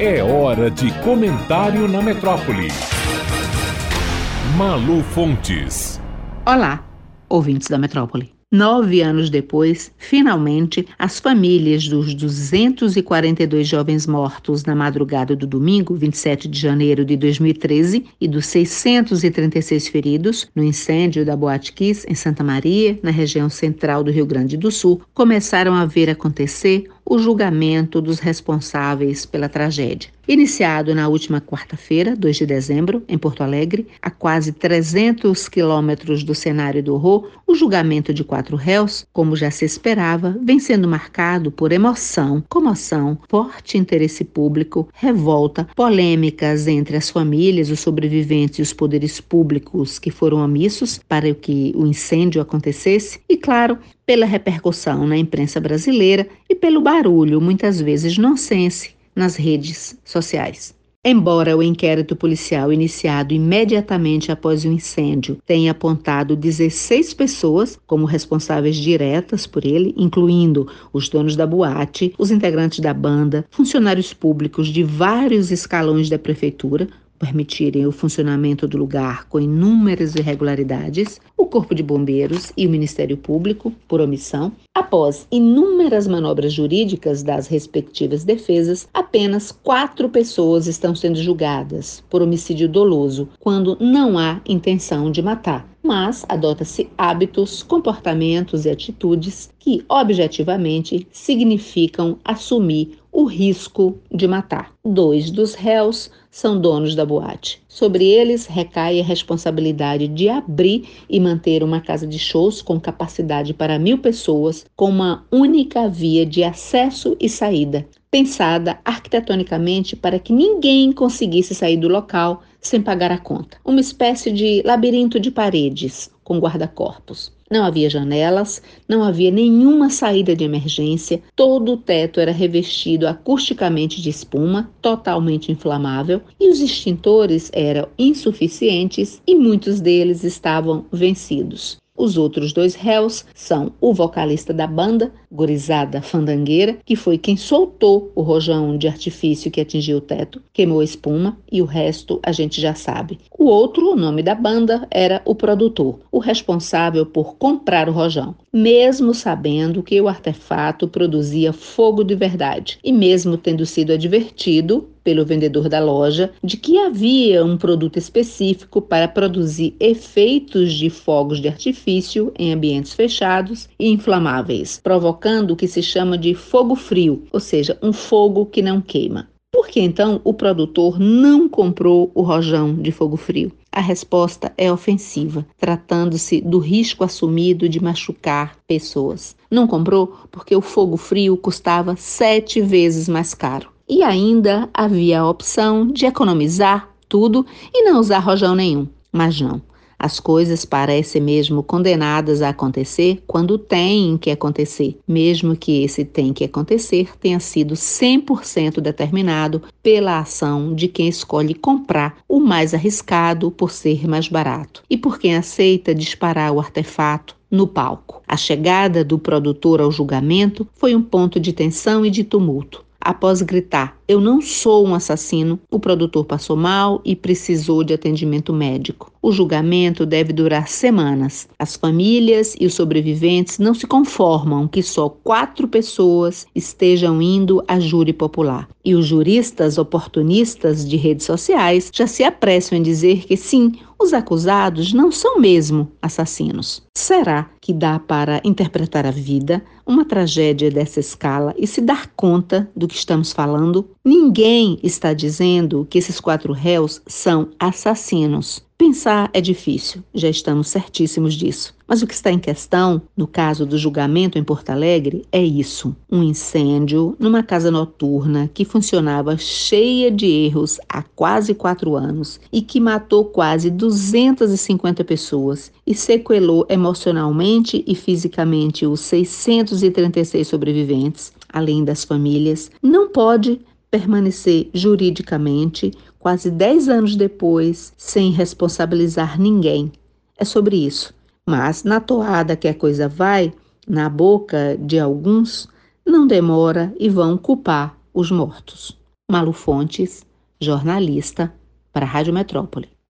É hora de comentário na metrópole. Malu Fontes. Olá, ouvintes da metrópole. Nove anos depois, finalmente, as famílias dos 242 jovens mortos na madrugada do domingo, 27 de janeiro de 2013, e dos 636 feridos no incêndio da Boate Kiss, em Santa Maria, na região central do Rio Grande do Sul, começaram a ver acontecer o julgamento dos responsáveis pela tragédia. Iniciado na última quarta-feira, 2 de dezembro, em Porto Alegre, a quase 300 quilômetros do cenário do horror, o julgamento de quatro réus, como já se esperava, vem sendo marcado por emoção, comoção, forte interesse público, revolta, polêmicas entre as famílias, os sobreviventes e os poderes públicos que foram omissos para que o incêndio acontecesse e, claro, pela repercussão na imprensa brasileira e pelo barulho, muitas vezes nonsense, nas redes sociais. Embora o inquérito policial iniciado imediatamente após o incêndio tenha apontado 16 pessoas como responsáveis diretas por ele, incluindo os donos da boate, os integrantes da banda, funcionários públicos de vários escalões da prefeitura, permitirem o funcionamento do lugar com inúmeras irregularidades, o Corpo de Bombeiros e o Ministério Público, por omissão, após inúmeras manobras jurídicas das respectivas defesas, apenas quatro pessoas estão sendo julgadas por homicídio doloso, quando não há intenção de matar mas adota-se hábitos, comportamentos e atitudes que objetivamente significam assumir o risco de matar. Dois dos réus são donos da boate. Sobre eles recai a responsabilidade de abrir e manter uma casa de shows com capacidade para mil pessoas, com uma única via de acesso e saída, pensada arquitetonicamente para que ninguém conseguisse sair do local sem pagar a conta. Uma espécie de labirinto de paredes com guarda-corpos. Não havia janelas, não havia nenhuma saída de emergência, todo o teto era revestido acusticamente de espuma, totalmente inflamável, e os extintores eram insuficientes e muitos deles estavam vencidos. Os outros dois réus são o vocalista da banda, Gorizada Fandangueira, que foi quem soltou o rojão de artifício que atingiu o teto, queimou a espuma e o resto a gente já sabe. O outro, o nome da banda, era o produtor, o responsável por comprar o rojão, mesmo sabendo que o artefato produzia fogo de verdade e mesmo tendo sido advertido pelo vendedor da loja de que havia um produto específico para produzir efeitos de fogos de artifício em ambientes fechados e inflamáveis, provocando o que se chama de fogo frio, ou seja, um fogo que não queima. Por que então o produtor não comprou o rojão de fogo frio? A resposta é ofensiva, tratando-se do risco assumido de machucar pessoas. Não comprou porque o fogo frio custava sete vezes mais caro. E ainda havia a opção de economizar tudo e não usar rojão nenhum. Mas não. As coisas parecem mesmo condenadas a acontecer quando têm que acontecer, mesmo que esse tem que acontecer tenha sido 100% determinado pela ação de quem escolhe comprar o mais arriscado por ser mais barato e por quem aceita disparar o artefato no palco. A chegada do produtor ao julgamento foi um ponto de tensão e de tumulto. Após gritar: Eu não sou um assassino, o produtor passou mal e precisou de atendimento médico. O julgamento deve durar semanas. As famílias e os sobreviventes não se conformam que só quatro pessoas estejam indo a júri popular. E os juristas oportunistas de redes sociais já se apressam em dizer que sim, os acusados não são mesmo assassinos. Será que dá para interpretar a vida, uma tragédia dessa escala e se dar conta do que estamos falando? Ninguém está dizendo que esses quatro réus são assassinos. Pensar é difícil, já estamos certíssimos disso. Mas o que está em questão, no caso do julgamento em Porto Alegre, é isso: um incêndio numa casa noturna que funcionava cheia de erros há quase quatro anos e que matou quase 250 pessoas e sequelou emocionalmente e fisicamente os 636 sobreviventes, além das famílias, não pode permanecer juridicamente quase 10 anos depois sem responsabilizar ninguém. É sobre isso. Mas na toada que a coisa vai, na boca de alguns, não demora e vão culpar os mortos. Malu Fontes, jornalista, para a Rádio Metrópole.